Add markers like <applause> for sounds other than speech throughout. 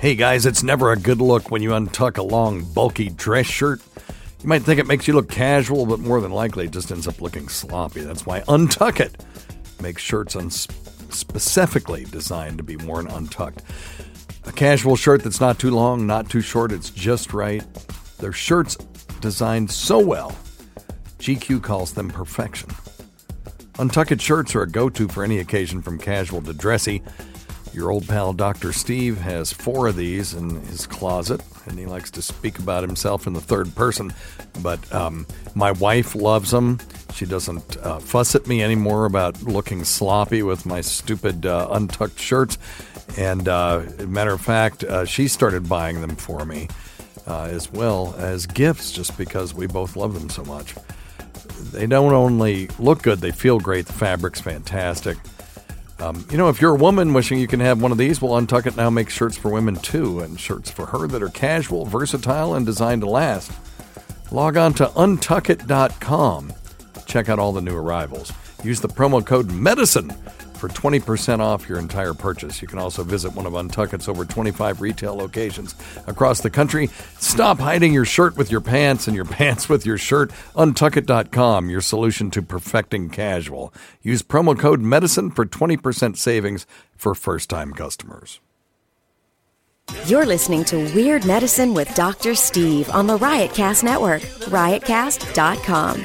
Hey guys, it's never a good look when you untuck a long, bulky dress shirt. You might think it makes you look casual, but more than likely it just ends up looking sloppy. That's why Untuckit makes shirts uns- specifically designed to be worn untucked. A casual shirt that's not too long, not too short, it's just right. Their shirts designed so well, GQ calls them perfection. Untucked shirts are a go to for any occasion from casual to dressy. Your old pal Dr. Steve has four of these in his closet, and he likes to speak about himself in the third person. But um, my wife loves them. She doesn't uh, fuss at me anymore about looking sloppy with my stupid uh, untucked shirts. And uh, matter of fact, uh, she started buying them for me uh, as well as gifts just because we both love them so much. They don't only look good, they feel great. The fabric's fantastic. Um, you know, if you're a woman wishing you can have one of these, well, Untuckit now makes shirts for women too, and shirts for her that are casual, versatile, and designed to last. Log on to untuckit.com. Check out all the new arrivals. Use the promo code MEDICINE for 20% off your entire purchase. You can also visit one of Untuckit's over 25 retail locations across the country. Stop hiding your shirt with your pants and your <laughs> pants with your shirt. Untuckit.com, your solution to perfecting casual. Use promo code MEDICINE for 20% savings for first time customers. You're listening to Weird Medicine with Dr. Steve on the Riotcast Network, riotcast.com.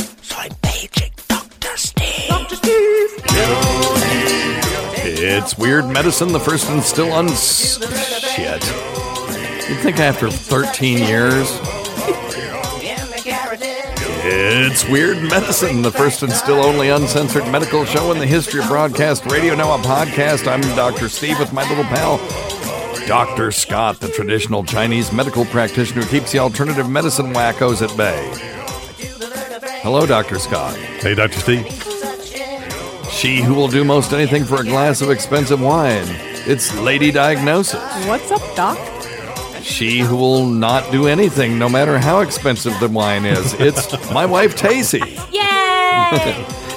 So I'm paging Dr. Steve. Dr. Steve! It's Weird Medicine, the first and still uns. Shit. You'd think after 13 years. It's Weird Medicine, the first and still only uncensored medical show in the history of broadcast radio. Now a podcast. I'm Dr. Steve with my little pal, Dr. Scott, the traditional Chinese medical practitioner who keeps the alternative medicine wackos at bay. Hello, Dr. Scott. Hey, Dr. Steve. She who will do most anything for a glass of expensive wine. It's Lady Diagnosis. What's up, Doc? She who will not do anything, no matter how expensive the wine is. <laughs> It's my wife, Tacy. Yay! <laughs>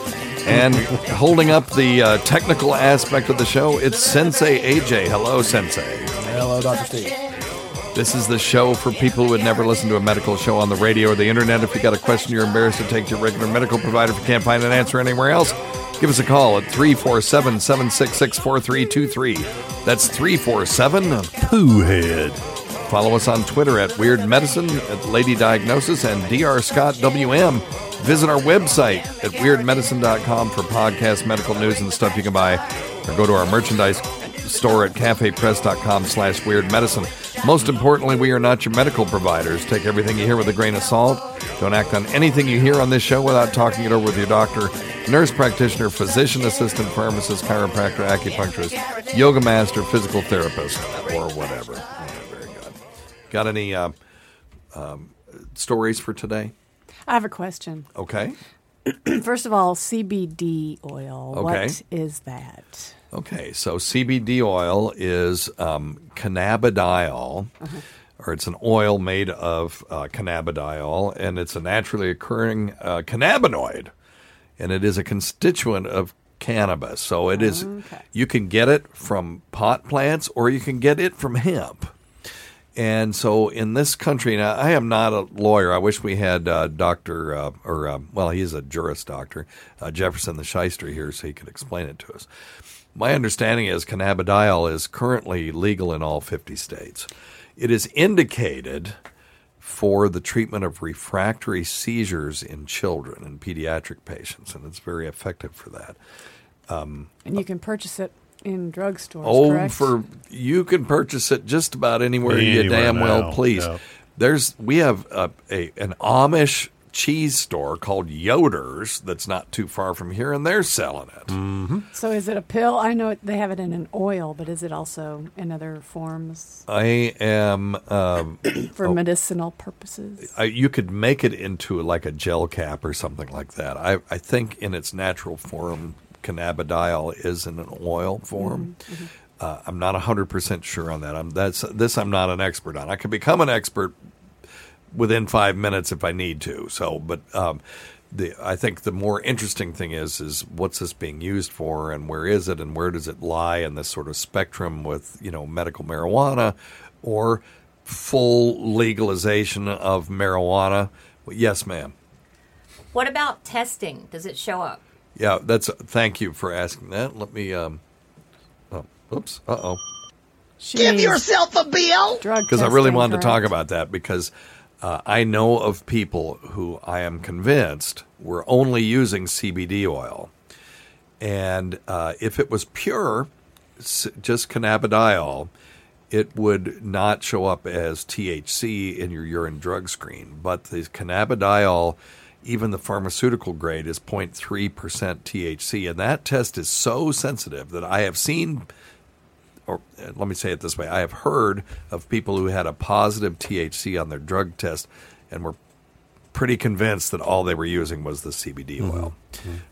And holding up the uh, technical aspect of the show, it's Sensei AJ. Hello, Sensei. Hello, Dr. Steve. This is the show for people who would never listen to a medical show on the radio or the internet. If you got a question you're embarrassed to take to your regular medical provider if you can't find an answer anywhere else, give us a call at 347 766 4323. That's 347 Poohhead. Follow us on Twitter at Weird Medicine, at Lady Diagnosis, and Dr. Scott WM. Visit our website at weirdmedicine.com for podcast, medical news, and stuff you can buy. Or go to our merchandise store at cafepress.com slash weird medicine. Most importantly, we are not your medical providers. Take everything you hear with a grain of salt. Don't act on anything you hear on this show without talking it over with your doctor, nurse practitioner, physician assistant, pharmacist, chiropractor, acupuncturist, yoga master, physical therapist, or whatever. Yeah, very good. Got any uh, um, stories for today? I have a question. Okay. <clears throat> First of all, CBD oil. Okay. What is that? Okay, so CBD oil is um, cannabidiol, or it's an oil made of uh, cannabidiol, and it's a naturally occurring uh, cannabinoid, and it is a constituent of cannabis. So it is. Okay. You can get it from pot plants, or you can get it from hemp. And so in this country, now I am not a lawyer. I wish we had uh, Doctor, uh, or uh, well, he is a juris doctor, uh, Jefferson the Shyster here, so he could explain it to us. My understanding is cannabidiol is currently legal in all 50 states. It is indicated for the treatment of refractory seizures in children and pediatric patients, and it's very effective for that. Um, and you can purchase it in drugstores. Oh, correct? for you can purchase it just about anywhere you Anywhere damn well please. yeah. There's we have a, a an Amish cheese store called Yoder's that's not too far from here, and they're selling it. Mm. So is it a pill? I know they have it in an oil, but is it also in other forms I am. Um, <clears throat> for medicinal purposes? I, you could make it into like a gel cap or something like that. I, I think in its natural form, cannabidiol is in an oil form. Uh, I'm not 100% sure on that. I'm, that's, this I'm not an expert on. I can become an expert within five minutes if I need to. So, but um, the, I think the more interesting thing is is what's this being used for, and where is it, and where does it lie in this sort of spectrum with you know medical marijuana, or full legalization of marijuana? Yes, ma'am. What about testing? Does it show up? Yeah, that's. Thank you for asking that. Let me. Um, oh, oops. Uh oh. Give yourself a bill. Drug because I really testing, wanted to talk about that because uh, I know of people who I am convinced were only using CBD oil, and uh, if it was pure, just cannabidiol, it would not show up as THC in your urine drug screen. But the cannabidiol, even the pharmaceutical grade, is 0.3% THC, and that test is so sensitive that I have seen or uh, let me say it this way I have heard of people who had a positive THC on their drug test and were pretty convinced that all they were using was the CBD oil.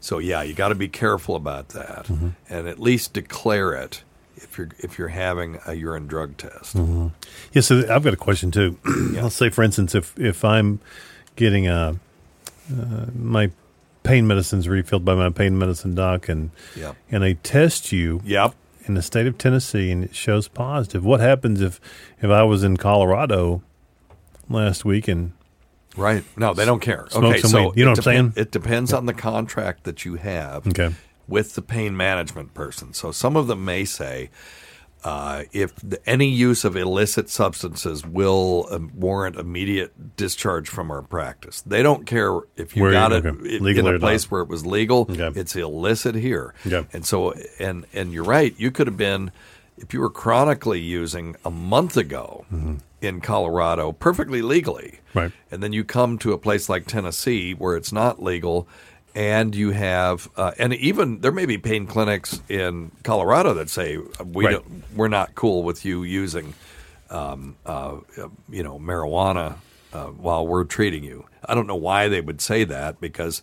So yeah, you got to be careful about that and at least declare it if you're if you're having a urine drug test. Yeah, so I've got a question too. Let's say, for instance, if if I'm getting a uh, my pain medicines refilled by my pain medicine doc, and Yep. and they test you Yep. In the state of Tennessee, and it shows positive. What happens if if I was in Colorado last week and Right. No, they don't care. Okay, so weed. You know it what I'm saying? It depends on the contract that you have Okay. with the pain management person. So some of them may say uh, if the, any use of illicit substances will um, warrant immediate discharge from our practice. They don't care if you Where you- got it okay. i- Legal in a not. place where it was legal. Okay. It's illicit here. Okay. And so, and and you're right. You could have been, if you were chronically using a month ago in Colorado, perfectly legally, Right. and then you come to a place like Tennessee where it's not legal, and you have, uh, and even there may be pain clinics in Colorado that say we Right. don't, we're not cool with you using, um, uh, you know, marijuana uh, while we're treating you. I don't know why they would say that because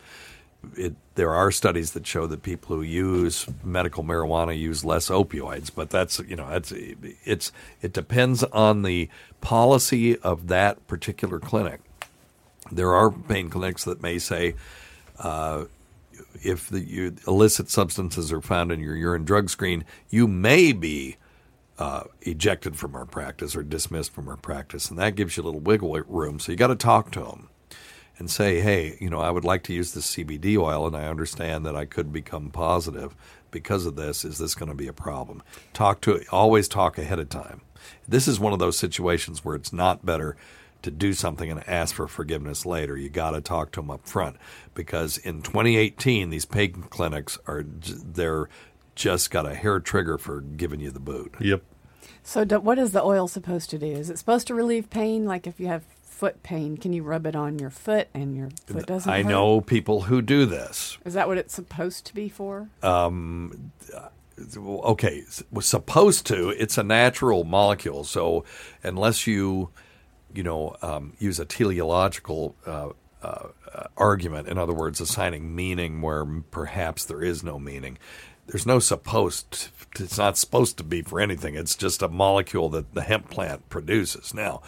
it, there are studies that show that people who use medical marijuana use less opioids, but that's you know that's it's it depends on the policy of that particular clinic. There are pain clinics that may say uh, if the illicit substances are found in your urine drug screen, you may be uh, ejected from our practice or dismissed from our practice, and that gives you a little wiggle room. So you got to talk to them and say, hey, you know, I would like to use this CBD oil, and I understand that I could become positive because of this. Is this going to be a problem? Talk to always talk ahead of time. This is one of those situations where it's not better to do something and ask for forgiveness later. You got to talk to them up front because in 2018, these pain clinics are they're just got a hair trigger for giving you the boot. Yep. So, do, what is the oil supposed to do? Is it supposed to relieve pain? Like if you have foot pain, can you rub it on your foot and your foot doesn't? I hurt? know people who do this. Is that what it's supposed to be for? Um okay, was supposed to. It's a natural molecule, so unless you, you know, um, use a teleological uh, uh, argument, in other words, assigning meaning where perhaps there is no meaning, there's no supposed. It's not supposed to be for anything. It's just a molecule that the hemp plant produces. Now,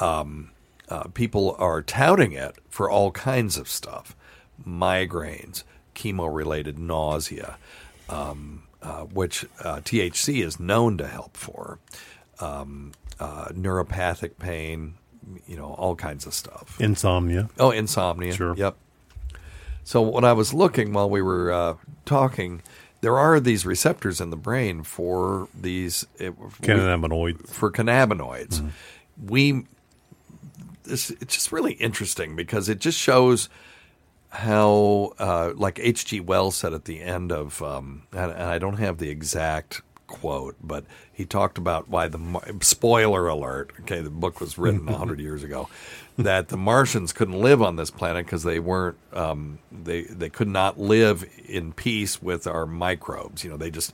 um, uh, people are touting it for all kinds of stuff, migraines, chemo-related nausea uh, which uh, THC is known to help for. Um, uh, neuropathic pain, you know, all kinds of stuff. Insomnia. Oh, insomnia. Sure. Yep. So when I was looking while we were uh, talking, there are these receptors in the brain for these it, Cannabinoids. for cannabinoids. We this it's just really interesting because it just shows how, uh, like H.G. Wells said at the end of, um, and, and I don't have the exact quote, but he talked about why the spoiler alert. Okay, the book was written a hundred <laughs> years ago. That the Martians couldn't live on this planet because they weren't um, they they could not live in peace with our microbes. You know, they just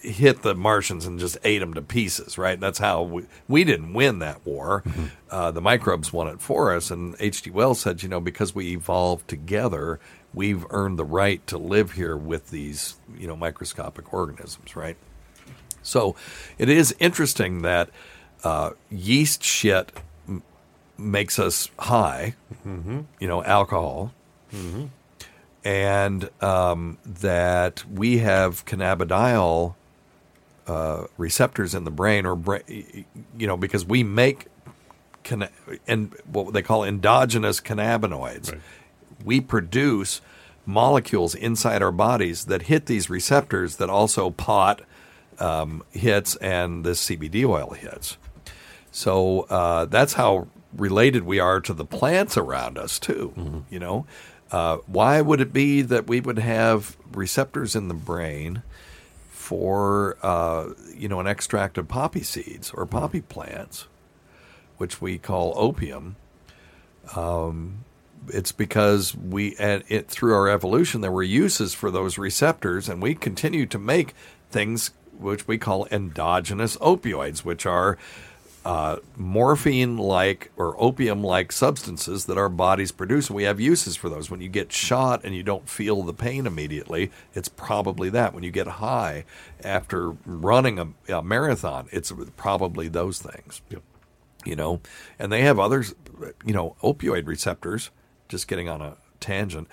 hit the Martians and just ate them to pieces, right? That's how we, we didn't win that war. Uh, the microbes won it for us. And H.G. Wells said, you know, because we evolved together, we've earned the right to live here with these, you know, microscopic organisms, right? So it is interesting that uh, yeast shit m- makes us high, you know, alcohol and um, that we have cannabidiol uh, receptors in the brain, or bra- you know, because we make and what they call endogenous cannabinoids. Right. We produce molecules inside our bodies that hit these receptors that also pot um, hits and this CBD oil hits. So uh, that's how related we are to the plants around us too. You know, uh, why would it be that we would have receptors in the brain for uh, you know an extract of poppy seeds or poppy plants, which we call opium? Um, it's because we and it through our evolution there were uses for those receptors, and we continue to make things which we call endogenous opioids, which are uh, morphine like or opium like substances that our bodies produce. And we have uses for those. When you get shot and you don't feel the pain immediately, it's probably that. When you get high after running a, a marathon, it's probably those things. Yep. You know, and they have others, you know, opioid receptors, just getting on a tangent,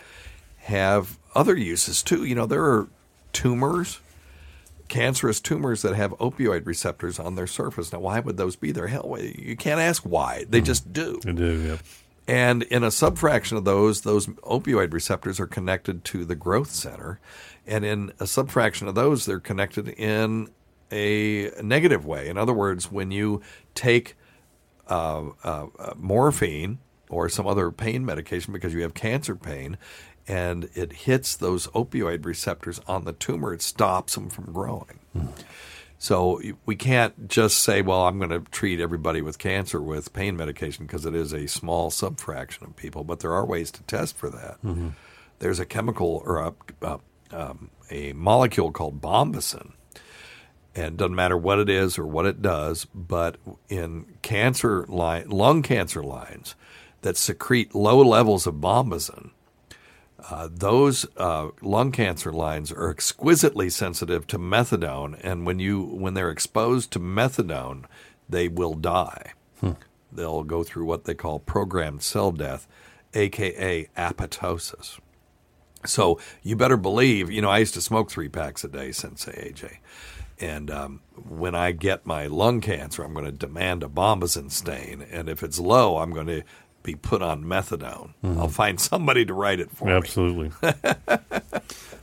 have other uses too. You know, there are tumors cancerous tumors that have opioid receptors on their surface. Now, why would those be there? Hell, you can't ask why. They just do. I do, yep. And in a subfraction of those, those opioid receptors are connected to the growth center. And in a subfraction of those, they're connected in a negative way. In other words, when you take uh, uh, uh, morphine or some other pain medication because you have cancer pain, and it hits those opioid receptors on the tumor, it stops them from growing. So we can't just say, well, I'm going to treat everybody with cancer with pain medication because it is a small subfraction of people, but there are ways to test for that. There's a chemical or a, a, um, a molecule called bombesin and it doesn't matter what it is or what it does, but in cancer line, lung cancer lines that secrete low levels of bombesin, uh, those uh, lung cancer lines are exquisitely sensitive to methadone, and when you when they're exposed to methadone, they will die. They'll go through what they call programmed cell death, aka apoptosis. So you better believe, you know, I used to smoke three packs a day Sensei AJ. And um, when I get my lung cancer, I'm going to demand a bombesin stain. And if it's low, I'm going to be put on methadone. I'll find somebody to write it for me. Absolutely. <laughs>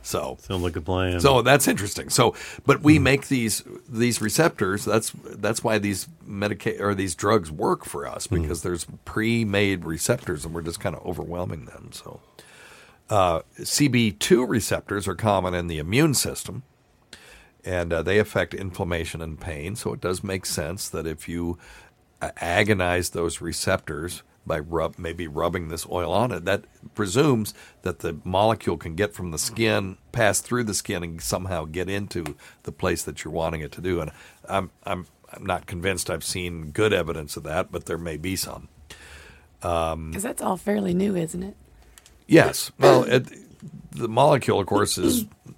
So, Sounds like a plan. so that's interesting. So, but we make these these receptors. That's that's why these medica- or these drugs work for us because there's pre-made receptors, and we're just kind of overwhelming them. So, uh, CB2 receptors are common in the immune system, and uh, they affect inflammation and pain. So, it does make sense that if you uh, agonize those receptors by rub maybe rubbing this oil on it, that presumes that the molecule can get from the skin, pass through the skin, and somehow get into the place that you're wanting it to do. And I'm I'm I'm not convinced I've seen good evidence of that, but there may be some. Um, because that's all fairly new, isn't it? Yes. Well, it, the molecule, of course, is <clears throat>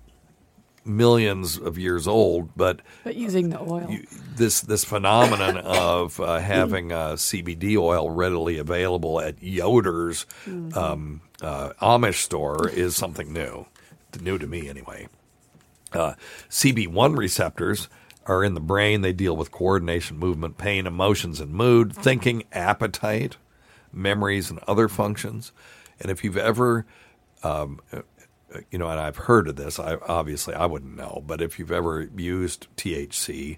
millions of years old, but But using the oil. you, this this phenomenon <coughs> of uh, having uh, CBD oil readily available at Yoder's um, uh, Amish store is something new, new to me anyway. Uh, CB1 receptors are in the brain. They deal with coordination, movement, pain, emotions, and mood, thinking, appetite, memories, and other functions. And if you've ever, um, you know, and I've heard of this, I obviously I wouldn't know, but if you've ever used THC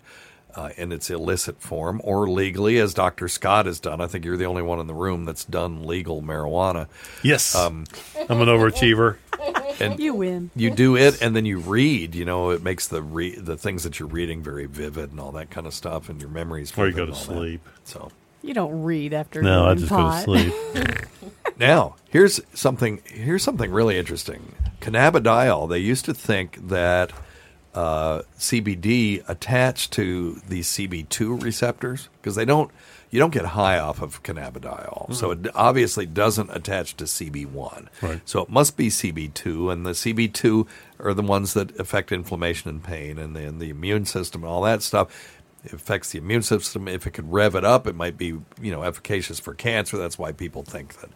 uh, in its illicit form or legally, as Dr. Scott has done, I think you're the only one in the room that's done legal marijuana. Yes. I'm an overachiever. <laughs> And You win. you do it and then you read you know it makes the re- the things that you're reading very vivid and all that kind of stuff and your memories Or you go to and all that. sleep. so You don't read after No, I just pot. go to sleep. <laughs> now here's something here's something really interesting cannabidiol they used to think that uh, CBD attached to these CB2 receptors because they don't you don't get high off of cannabidiol, so it obviously doesn't attach to CB1. Right. So it must be CB2, and the CB2 are the ones that affect inflammation and pain, and then the immune system and all that stuff. It affects the immune system. If it could rev it up, it might be you know efficacious for cancer. That's why people think that.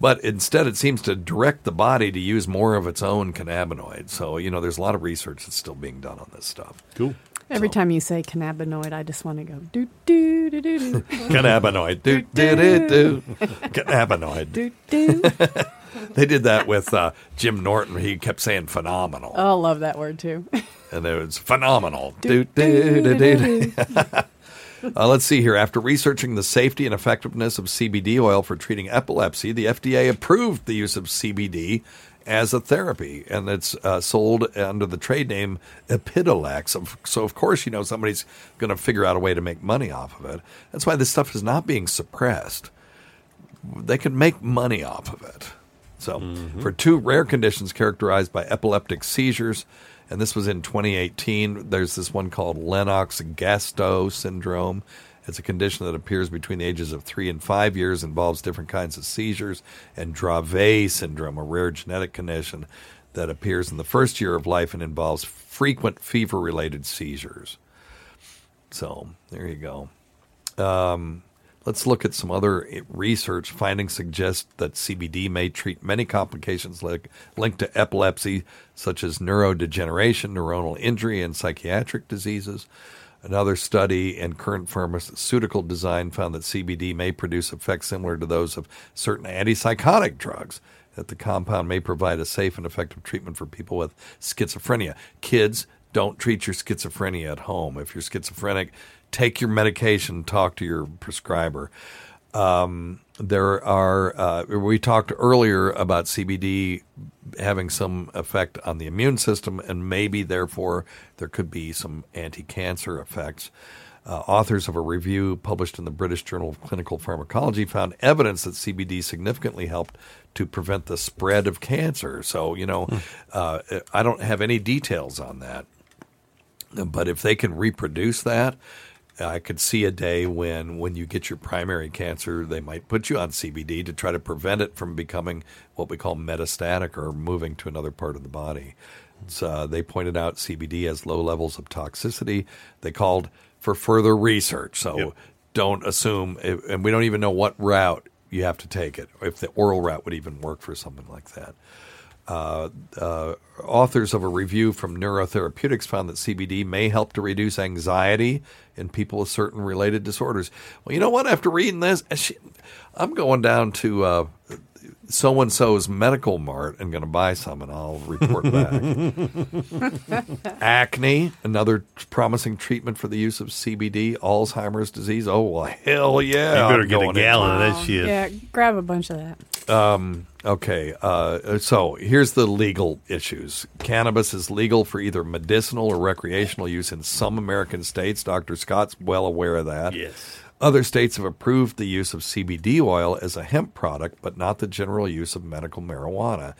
But instead, it seems to direct the body to use more of its own cannabinoids. So you know, there's a lot of research that's still being done on this stuff. Cool. Every So- time you say cannabinoid, I just want to go do do do do do <laughs> Cannabinoid, do do do do. Cannabinoid. do do. <laughs> They did that with uh, Jim Norton. He kept saying phenomenal. Oh, I love that word too. and it was phenomenal. Do, do, do, do, do. <laughs> Uh, let's see here. After researching the safety and effectiveness of CBD oil for treating epilepsy, the FDA approved the use of CBD as a therapy, and it's uh, sold under the trade name Epidiolex. So, of course, you know somebody's going to figure out a way to make money off of it. That's why this stuff is not being suppressed. They can make money off of it. So, for two rare conditions characterized by epileptic seizures, and this was in 2018, there's this one called Lennox Gastaut syndrome. It's a condition that appears between the ages of three and five years, involves different kinds of seizures, and Dravet syndrome, a rare genetic condition that appears in the first year of life and involves frequent fever related seizures. So, there you go. Um, Let's look at some other research. Findings suggest that CBD may treat many complications like, linked to epilepsy, such as neurodegeneration, neuronal injury, and psychiatric diseases. Another study in current pharmaceutical design found that CBD may produce effects similar to those of certain antipsychotic drugs, that the compound may provide a safe and effective treatment for people with schizophrenia. Kids, don't treat your schizophrenia at home. If you're schizophrenic, take your medication, talk to your prescriber. Um, there are, uh, we talked earlier about CBD having some effect on the immune system, and maybe therefore there could be some anti cancer effects. Uh, authors of a review published in the British Journal of Clinical Pharmacology found evidence that CBD significantly helped to prevent the spread of cancer. So, you know, uh, I don't have any details on that. But if they can reproduce that, I could see a day when, when you get your primary cancer, they might put you on CBD to try to prevent it from becoming what we call metastatic or moving to another part of the body. Uh, they pointed out CBD has low levels of toxicity. They called for further research. So Yep. don't assume, and we don't even know what route you have to take it, if the oral route would even work for something like that. Uh, uh, authors of a review from Neurotherapeutics found that CBD may help to reduce anxiety in people with certain related disorders. Well, you know what? After reading this, she- I'm going down to uh, so and so's medical mart and going to buy some, and I'll report back. <laughs> Acne, another promising treatment for the use of CBD. Alzheimer's disease. Oh well, hell yeah! You better I'm get a gallon into of that shit. yeah, grab a bunch of that. Okay, uh, so here's the legal issues. Cannabis is legal for either medicinal or recreational use in some American states. Dr. Scott's well aware of that. Yes. Other states have approved the use of CBD oil as a hemp product, but not the general use of medical marijuana.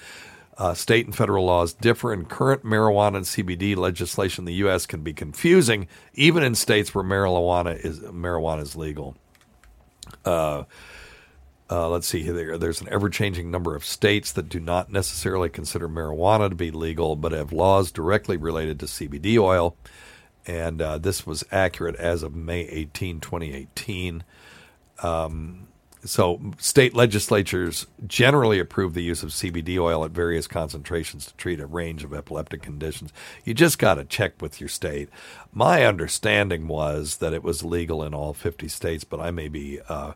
Uh, state and federal laws differ, and current marijuana and CBD legislation in the U.S. can be confusing, even in states where marijuana is marijuana is legal. Uh, let's see here. There's an ever changing number of states that do not necessarily consider marijuana to be legal, but have laws directly related to CBD oil. And uh, this was accurate as of May 18, 2018. Um, so state legislatures generally approve the use of CBD oil at various concentrations to treat a range of epileptic conditions. You just got to check with your state. My understanding was that it was legal in all 50 states, but I may be uh,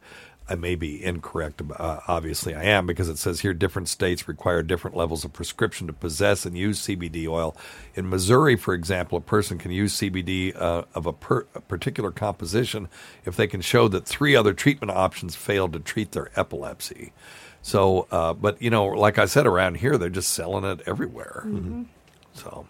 I may be incorrect. Uh, obviously, I am because it says here different states require different levels of prescription to possess and use CBD oil. In Missouri, for example, a person can use CBD uh, of a, per- a particular composition if they can show that three other treatment options failed to treat their epilepsy. So, uh, but you know, like I said, around here they're just selling it everywhere. So,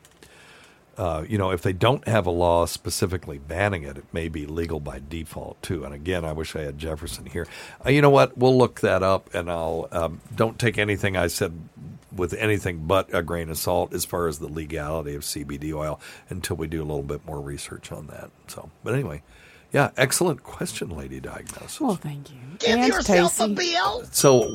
uh, you know, if they don't have a law specifically banning it, it may be legal by default too. And again, I wish I had Jefferson here. Uh, you know what? We'll look that up, and I'll um, don't take anything I said with anything but a grain of salt as far as the legality of CBD oil until we do a little bit more research on that. So, but anyway. Yeah, excellent question, Lady Diagnosis. Well, thank you. Give And yourself a bill. So,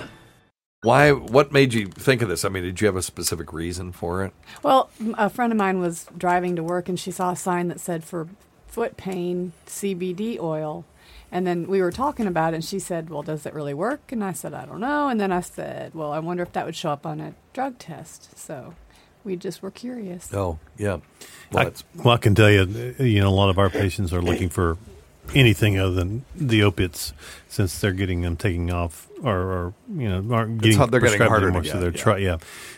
why? What made you think of this? I mean, did you have a specific reason for it? Well, a friend of mine was driving to work and she saw a sign that said for foot pain CBD oil. And then we were talking about it and she said, Well, does it really work? And I said, I don't know. And then I said, Well, I wonder if that would show up on a drug test. So we just were curious. Oh, yeah. Well, I, well, I can tell you, uh, you know, a lot of our patients are looking for anything other than the opiates since they're getting them taking off or, or you know, aren't getting hard- they're getting prescribed harder to anymore, get, so they're yeah. try, yeah.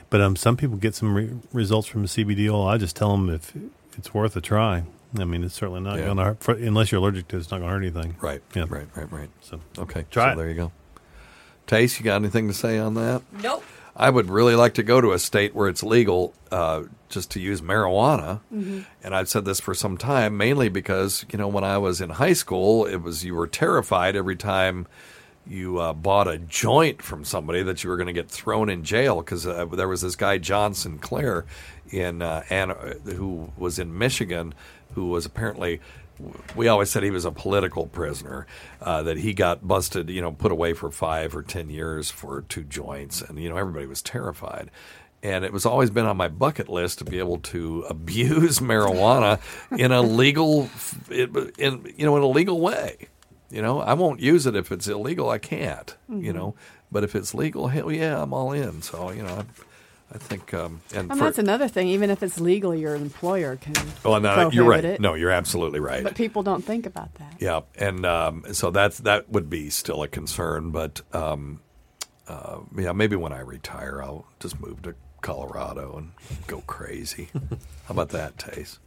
But um, some people get some re- results from the CBD oil. I just tell them if it's worth a try. I mean, it's certainly not Yeah. going to hurt, for, unless you're allergic to it, it's not going to hurt anything. right, Yeah. right, right, right. So, Okay, Try so it. there you go. Tace, you got anything to say on that? Nope. I would really like to go to a state where it's legal uh, just to use marijuana. And I've said this for some time, mainly because, you know, when I was in high school, it was you were terrified every time you uh, bought a joint from somebody that you were going to get thrown in jail because uh, there was this guy, John Sinclair, in uh, Ann, who was in Michigan, who was apparently we always said he was a political prisoner, uh, that he got busted, you know, put away for five or ten years for two joints, and you know everybody was terrified. And it was always been on my bucket list to be able to abuse <laughs> marijuana in a legal, in you know, in a legal way. You know, I won't use it if it's illegal. I can't. You know, but if it's legal, hell yeah, I'm all in. So you know, I, I think, um, and, And for, that's another thing. Even if it's legal, your employer can. well, no, you're right. It. No, you're absolutely right. But people don't think about that. Yeah, and um, so that's that would be still a concern, but um, uh, yeah, maybe when I retire, I'll just move to Colorado and go crazy. How about that, Tace?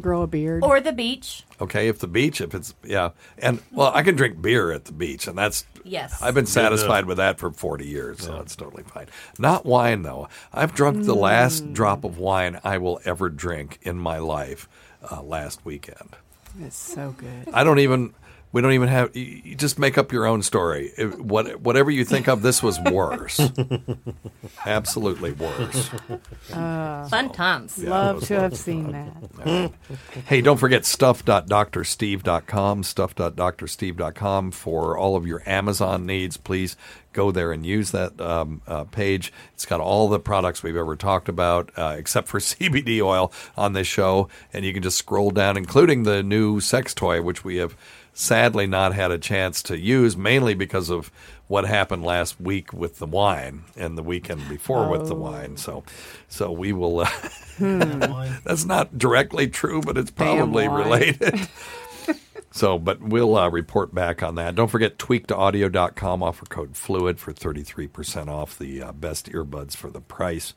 Grow a beard. Or the beach. Okay, if the beach, if it's yeah, and well, I can drink beer at the beach, and that's Yes. I've been satisfied with that for forty years, so that's totally fine. Not wine though. I've drunk the last drop of wine I will ever drink in my life uh, last weekend. it's so good. I don't even. We don't even have. You, you just make up your own story. It- what whatever you think of, this was worse. <laughs> Absolutely worse. Fun times. Yeah, Love was to fun. have seen that. <laughs> Hey, don't forget stuff.drsteve.com, stuff.drsteve.com for all of your Amazon needs. Please go there and use that um, uh, page. It's got all the products we've ever talked about, uh, except for <laughs> CBD oil on this show. And you can just scroll down, including the new sex toy, which we have sadly not had a chance to use, mainly because of what happened last week with the wine and the weekend before with the wine. So, so we will. Uh, <laughs> that's not directly true, but it's probably related. <laughs> so, but we'll uh, report back on that. Don't forget tweakedaudio.com offer code FLUID for 33% off the uh, best earbuds for the price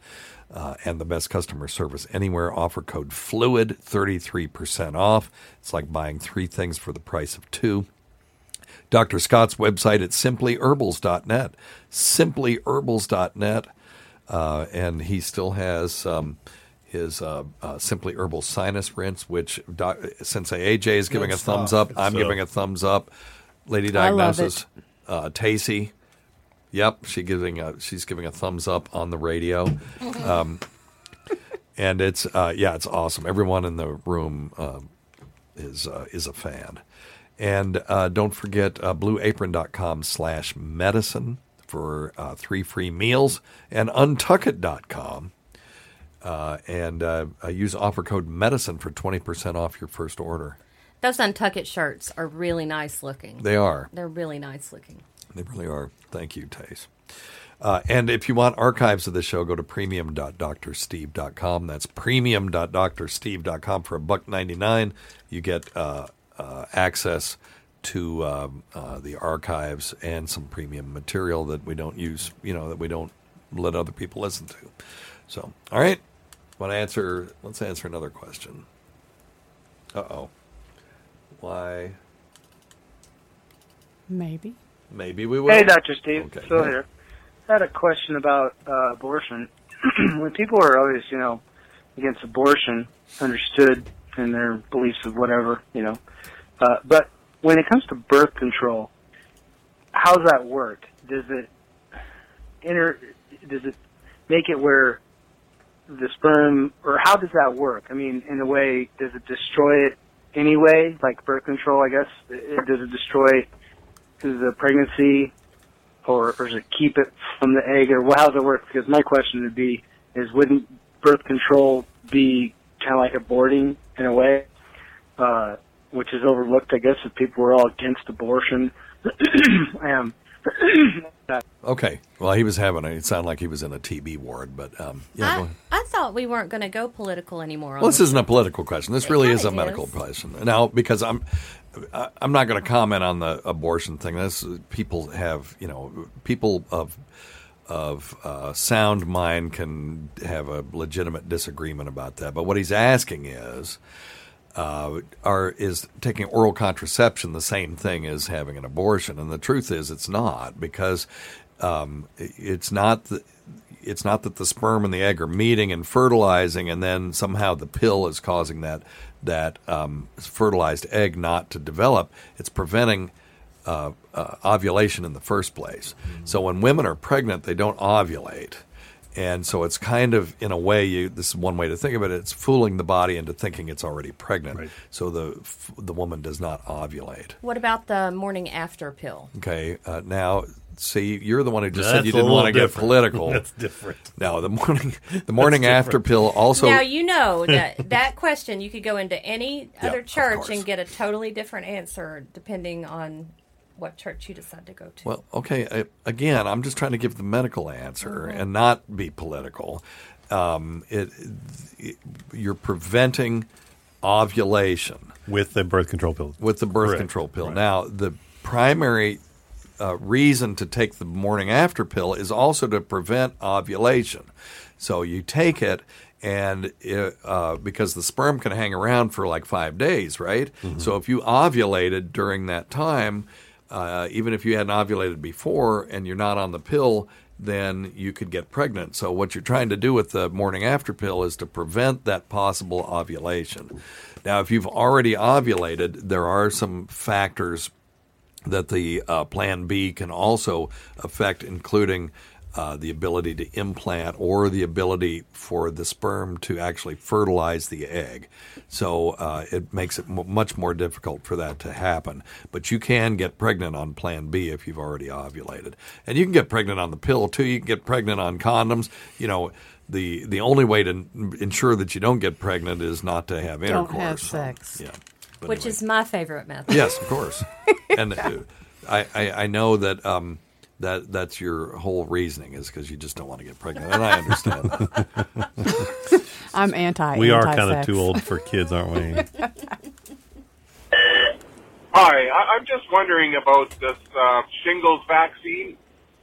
uh, and the best customer service anywhere. Offer code FLUID 33% off. It's like buying three things for the price of two. Dr. Scott's website at simplyherbals.net. Simplyherbals.net. Uh, and he still has um, his uh, uh, Simply Herbal Sinus Rinse, which doc- Sensei AJ is giving a thumbs up. I'm So- giving a thumbs up. Lady Diagnosis. uh, Tacy. Yep, she giving a, she's giving a thumbs up on the radio, <laughs> um, and it's uh, yeah, it's awesome. Everyone in the room uh, is uh, is a fan, and uh, don't forget uh, BlueApron.com slash medicine for uh, three free meals, and Untuckit.com. Uh, and uh, uh, use offer code medicine for 20% off your first order. Those Untuckit shirts are really nice looking. They are. They're really nice looking. They really are. Thank you, Tace. Uh, and if you want archives of the show, go to premium.drsteve.com. That's premium.drsteve.com for a buck ninety nine. You get uh, uh, access to um, uh, the archives and some premium material that we don't use. You know that we don't let other people listen to. So, all right. Want to answer? Let's answer another question. Uh oh. Why? Maybe. Maybe we will. Hey, Dr. Steve. Okay. Phil here. I had a question about uh, abortion. <clears throat> when people are always, you know, against abortion, understood in their beliefs of whatever, you know, uh, but when it comes to birth control, how does that work? Does it inter? Does it make it where the sperm, or how does that work? I mean, in a way, does it destroy it anyway? Like birth control, I guess. It, does it destroy the pregnancy, or, or does it keep it from the egg, or how does it work? Because my question would be: Is wouldn't birth control be kind of like aborting in a way, uh, which is overlooked, I guess, if people were all against abortion? <clears throat> um, <clears throat> Okay. Well, he was having a, it sounded like he was in a TB ward, but um, yeah. I. I thought we weren't going to go political anymore. Well, this this. isn't a political question. This It really is a medical is. question. Now, because I'm, I- I'm not going to comment on the abortion thing. This people have, you know, people of of uh, sound mind can have a legitimate disagreement about that. But what he's asking is, uh, are is taking oral contraception the same thing as having an abortion? And the truth is, it's not because um, it's not the, it's not that the sperm and the egg are meeting and fertilizing, and then somehow the pill is causing that that um, fertilized egg not to develop. It's preventing uh, uh, ovulation in the first place. So when women are pregnant, they don't ovulate. And so it's kind of, in a way, you, this is one way to think of it. It's fooling the body into thinking it's already pregnant. Right. So the the woman does not ovulate. What about the morning after pill? Okay. Uh, now, see, you're the one who just That's said you didn't want to get political. <laughs> That's different. No, the morning the morning after pill also. now you know that <laughs> that question you could go into any Yeah, other of church and get a totally different answer depending on what church you decide to go to. Well, okay. I, again, I'm just trying to give the medical answer Mm-hmm. and not be political. Um, it, it- you're preventing ovulation With the birth control pill. with the birth Correct. control pill. Right. Now, the primary uh, reason to take the morning after pill is also to prevent ovulation. So you take it, and it, uh, because the sperm can hang around for like five days, right? Mm-hmm. So if you ovulated during that time, uh, even if you hadn't ovulated before and you're not on the pill, then you could get pregnant. So what you're trying to do with the morning after pill is to prevent that possible ovulation. Now, if you've already ovulated, there are some factors that the uh, Plan B can also affect, including uh, the ability to implant or the ability for the sperm to actually fertilize the egg. So uh, it makes it m- much more difficult for that to happen. But you can get pregnant on Plan B if you've already ovulated, and you can get pregnant on the pill too. You can get pregnant on condoms. You know. The, the only way to n- ensure that you don't get pregnant is not to have Don't intercourse. have So, sex. yeah. But which anyway. is my favorite method. Yes, of course. <laughs> and uh, I, I, I know that um, that that's your whole reasoning is because you just don't want to get pregnant, and I understand. <laughs> I'm anti. We are kind of too old for kids, aren't we? <laughs> Hi, I- I'm just wondering about this uh, shingles vaccine.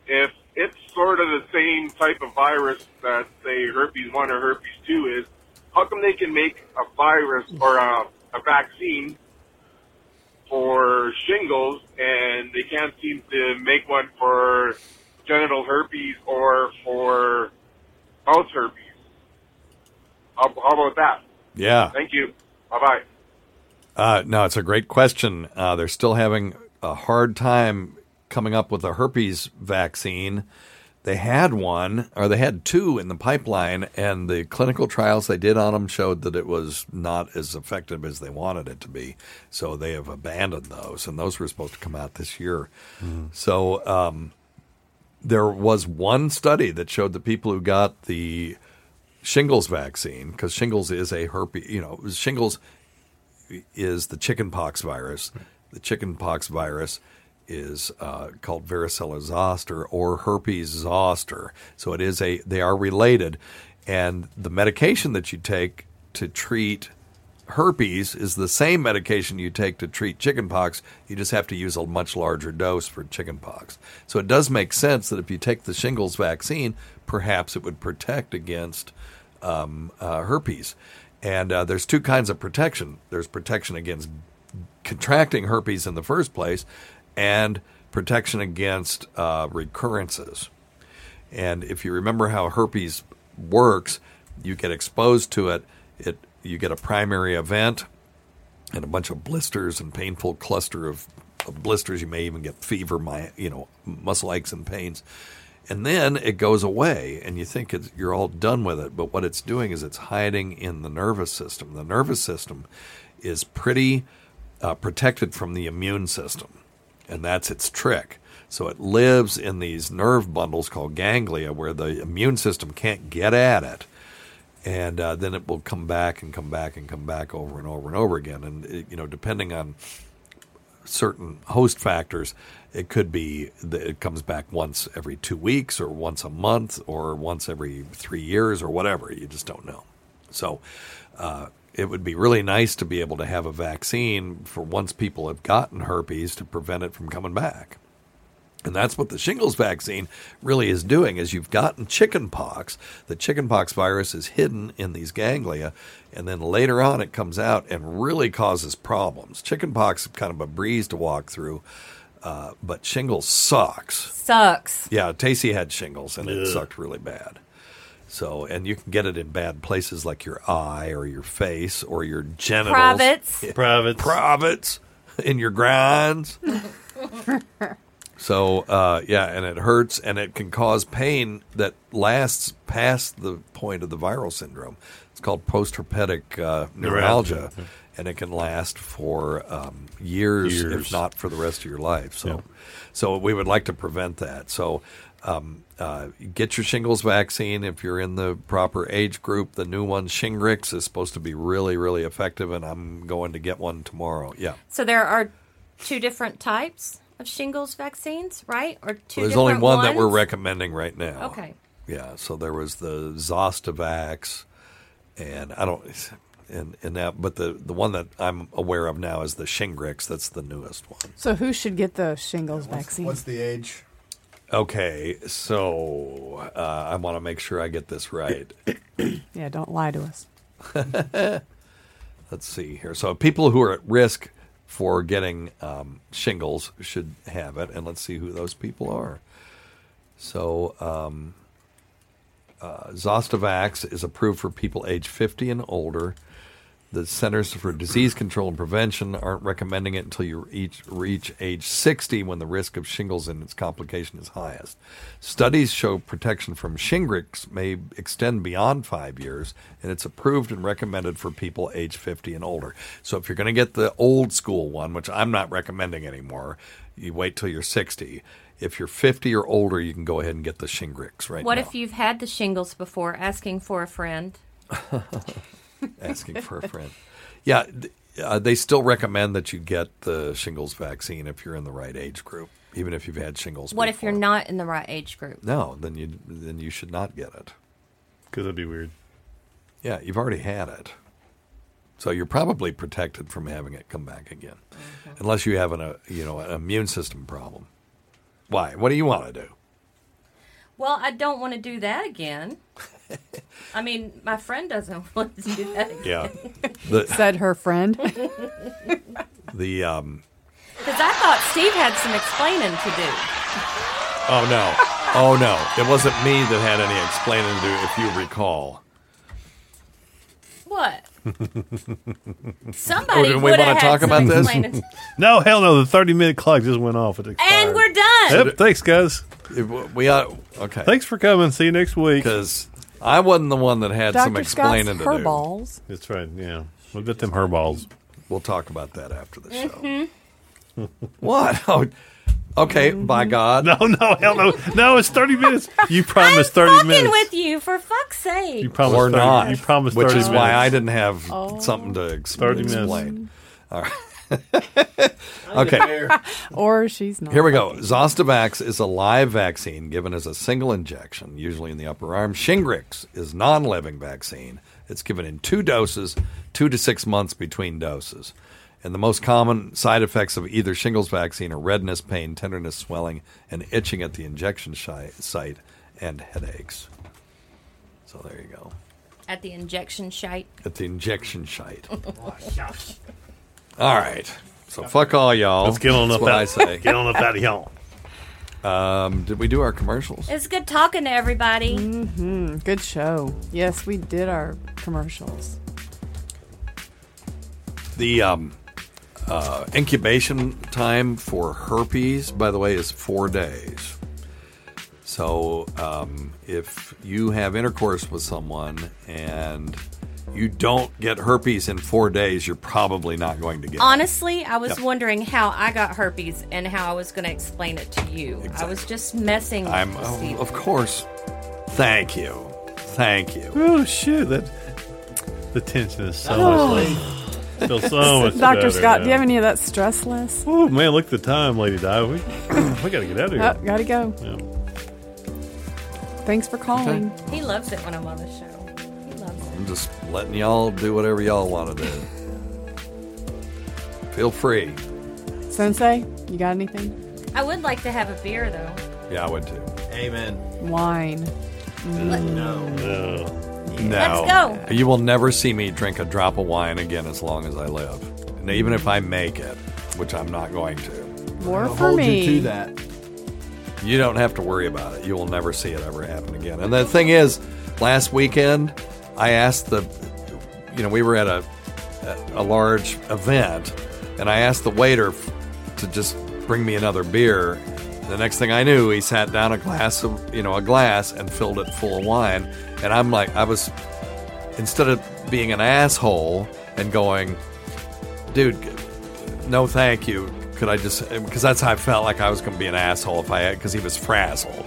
If it's sort of the same type of virus that, say, herpes 1 or herpes 2 is, how come they can make a virus or a, a vaccine for shingles and they can't seem to make one for genital herpes or for mouth herpes? How, how about that? Yeah. Thank you. Bye bye. Uh, no, it's a great question. Uh, they're still having a hard time coming up with a herpes vaccine. They had one, or they had two in the pipeline, and the clinical trials they did on them showed that it was not as effective as they wanted it to be. So they have abandoned those, and those were supposed to come out this year. So um, there was one study that showed the people who got the shingles vaccine, because shingles is a herpes, you know, shingles is the chickenpox virus. The chickenpox virus is uh, called varicella zoster or herpes zoster. So it is a they are related, and the medication that you take to treat herpes is the same medication you take to treat chickenpox. You just have to use a much larger dose for chickenpox. So it does make sense that if you take the shingles vaccine, perhaps it would protect against um, uh, herpes. And uh, there's two kinds of protection. There's protection against contracting herpes in the first place, and protection against uh, recurrences. And if you remember how herpes works, you get exposed to it. It you get a primary event and a bunch of blisters and painful cluster of, of blisters. You may even get fever, my you know muscle aches and pains, and then it goes away, and you think you're all done with it. But what it's doing is it's hiding in the nervous system. The nervous system is pretty uh, protected from the immune system, and that's its trick. So it lives in these nerve bundles called ganglia, where the immune system can't get at it and uh, then it will come back and come back and come back over and over and over again. And it, you know, depending on certain host factors, it could be that it comes back once every two weeks, or once a month, or once every three years, or whatever. You just don't know. So. Uh, it would be really nice to be able to have a vaccine for once people have gotten herpes to prevent it from coming back. And that's what the shingles vaccine really is doing is you've gotten chickenpox. The chickenpox virus is hidden in these ganglia and then later on it comes out and really causes problems. Chickenpox is kind of a breeze to walk through. Uh, but shingles sucks. Sucks. Yeah, Tacey had shingles and it sucked really bad. So, and you can get it in bad places like your eye or your face or your genitals. Privates. <laughs> Privates. Privates in your grinds. So uh, yeah, and it hurts, and it can cause pain that lasts past the point of the viral syndrome. It's called postherpetic uh, neuralgia, Neuralgia, yeah. and it can last for um, years, if not for the rest of your life. So, Yeah. so we would like to prevent that. So. Um, uh, get your shingles vaccine if you're in the proper age group. The new one, Shingrix, is supposed to be really, really effective, and I'm going to get one tomorrow. Yeah. So there are two different types of shingles vaccines, right? Or two There's only different one that we're recommending right now. Okay. Yeah, so there was the Zostavax, and I don't, and and now, but the the one that I'm aware of now is the Shingrix. That's the newest one. So who should get the shingles vaccine? What's the age? Okay, so uh, I want to make sure I get this right. <coughs> yeah, don't lie to us. <laughs> Let's see here. So people who are at risk for getting um, shingles should have it, and let's see who those people are. So um, uh, Zostavax is approved for people age 50 and older. The Centers for Disease Control and Prevention aren't recommending it until you reach, reach age 60 when the risk of shingles and its complication is highest. Studies show protection from Shingrix may extend beyond five years, and it's approved and recommended for people age 50 and older. So if you're going to get the old school one, which I'm not recommending anymore, you wait till you're 60. If you're 50 or older, you can go ahead and get the Shingrix right What now. if you've had the shingles before, asking for a friend? <laughs> <laughs> asking for a friend. Yeah, th- uh, they still recommend that you get the shingles vaccine if you're in the right age group, even if you've had shingles. What if you're not in the right age group? No, then you then you should not get it. Because that'd be weird. Yeah, you've already had it, so you're probably protected from having it come back again, unless you have an uh, you know an immune system problem. Why? What do you want to do? Well, I don't want to do that again. <laughs> <laughs> I mean, my friend doesn't <laughs> want to do that again. Yeah, <laughs> the Said her friend. the um. Because I thought Steve had some explaining to do. Oh no! Oh no! It wasn't me that had any explaining to do, if you recall. What? Somebody Oh, do we would wanna have talk had about some this? explaining. No, hell no. The 30 minute clock just went off. It and we're done. Yep, thanks, guys. We are okay Thanks for coming. See you next week. because I wasn't the one that had some Dr. Scott's explaining to her do. balls. That's right. Yeah. What about them her balls? We'll talk about that after the show. Mm-hmm. <laughs> what? Oh, okay. By God. No, no, hell no. No, it's 30 minutes. You promised I'm 30 fucking minutes. with you for fuck's sake. You promised or 30, not. You promised which 30 is minutes. why I didn't have Oh. something to ex- 30 minutes. explain. All right. <laughs> okay. <laughs> Or she's not. Here we go. Zostavax is a live vaccine given as a single injection, usually in the upper arm. Shingrix is non-living vaccine. It's given in two doses, two to six months between doses. And the most common side effects of either shingles vaccine are redness, pain, tenderness, swelling, and itching at the injection shi- site, and headaches. So there you go. At the injection site? At the injection site. <laughs> Oh, all right. So fuck all y'all. Let's get on That's up what out. I say. <laughs> Get on up out of y'all. Um, did we do our commercials? It's good talking to everybody. Good show. Yes, we did our commercials. The um, uh, incubation time for herpes, by the way, is four days. So um, if you have intercourse with someone and you don't get herpes in four days, you're probably not going to get it. Honestly, I was Yep. wondering how I got herpes and how I was going to explain it to you. I was just messing with I'm, you, oh, of course. Thank you. Thank you. Oh, shoot. That, the tension is so much oh. less. So <laughs> much Dr. better Scott, now. do you have any of that stress less? Oh, man, look at the time, Lady Di. We, <clears throat> we got to get out of Oh, here. gotta go. Yeah. Thanks for calling. He loves it when I'm on the show. He loves it. I'm just letting y'all do whatever y'all want to do. Feel free. Sensei, you got anything? I would like to have a beer though. Yeah, I would too. Amen. Wine. Mm. No. No. No. Let's go. You will never see me drink a drop of wine again as long as I live. And even if I make it, which I'm not going to. More I'll for hold me. you to that. You don't have to worry about it. You will never see it ever happen again. And the thing is, last weekend, I asked the, you know, we were at a, a large event, and I asked the waiter to just bring me another beer. The next thing I knew, he sat down a glass of, you know, a glass and filled it full of wine. And I'm like, I was, instead of being an asshole and going, dude, no thank you. Could I just, because that's how I felt like I was going to be an asshole if I, had, because he was frazzled.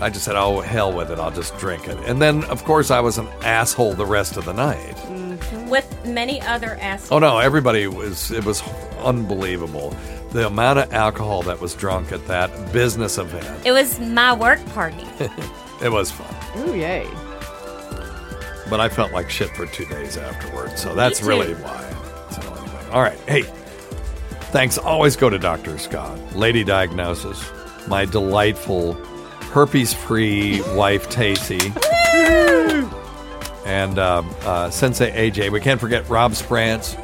I just said, oh, hell with it. I'll just drink it. And then, of course, I was an asshole the rest of the night. Mm-hmm. With many other assholes. Oh, no, everybody was, it was unbelievable. The amount of alcohol that was drunk at that business event. It was my work party. <laughs> It was fun. Ooh, yay. But I felt like shit for two days afterwards. So that's really why. So anyway. All right. Hey, thanks. Always go to Dr. Scott. Lady Diagnosis. My delightful herpes free wife, Tacy. and um, uh, Sensei AJ. We can't forget Rob Sprance,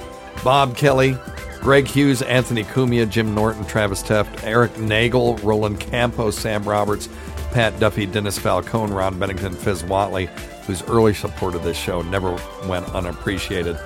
Bob Kelly, Greg Hughes, Anthony Cumia, Jim Norton, Travis Teft, Eric Nagel, Roland Campos, Sam Roberts, Pat Duffy, Dennis Falcone, Ron Bennington, Fez Whatley, whose early support of this show never went unappreciated.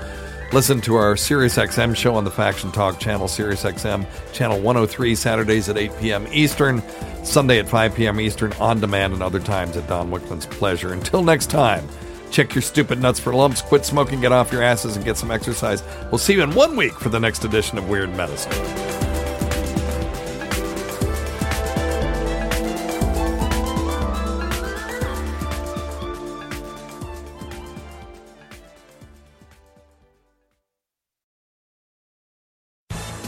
Listen to our SiriusXM show on the Faction Talk channel, SiriusXM channel 103, Saturdays at 8 p.m. Eastern, Sunday at 5 p.m. Eastern, on demand, and other times at Don Wicklund's pleasure. Until next time, check your stupid nuts for lumps, quit smoking, get off your asses, and get some exercise. We'll see you in one week for the next edition of Weird Medicine.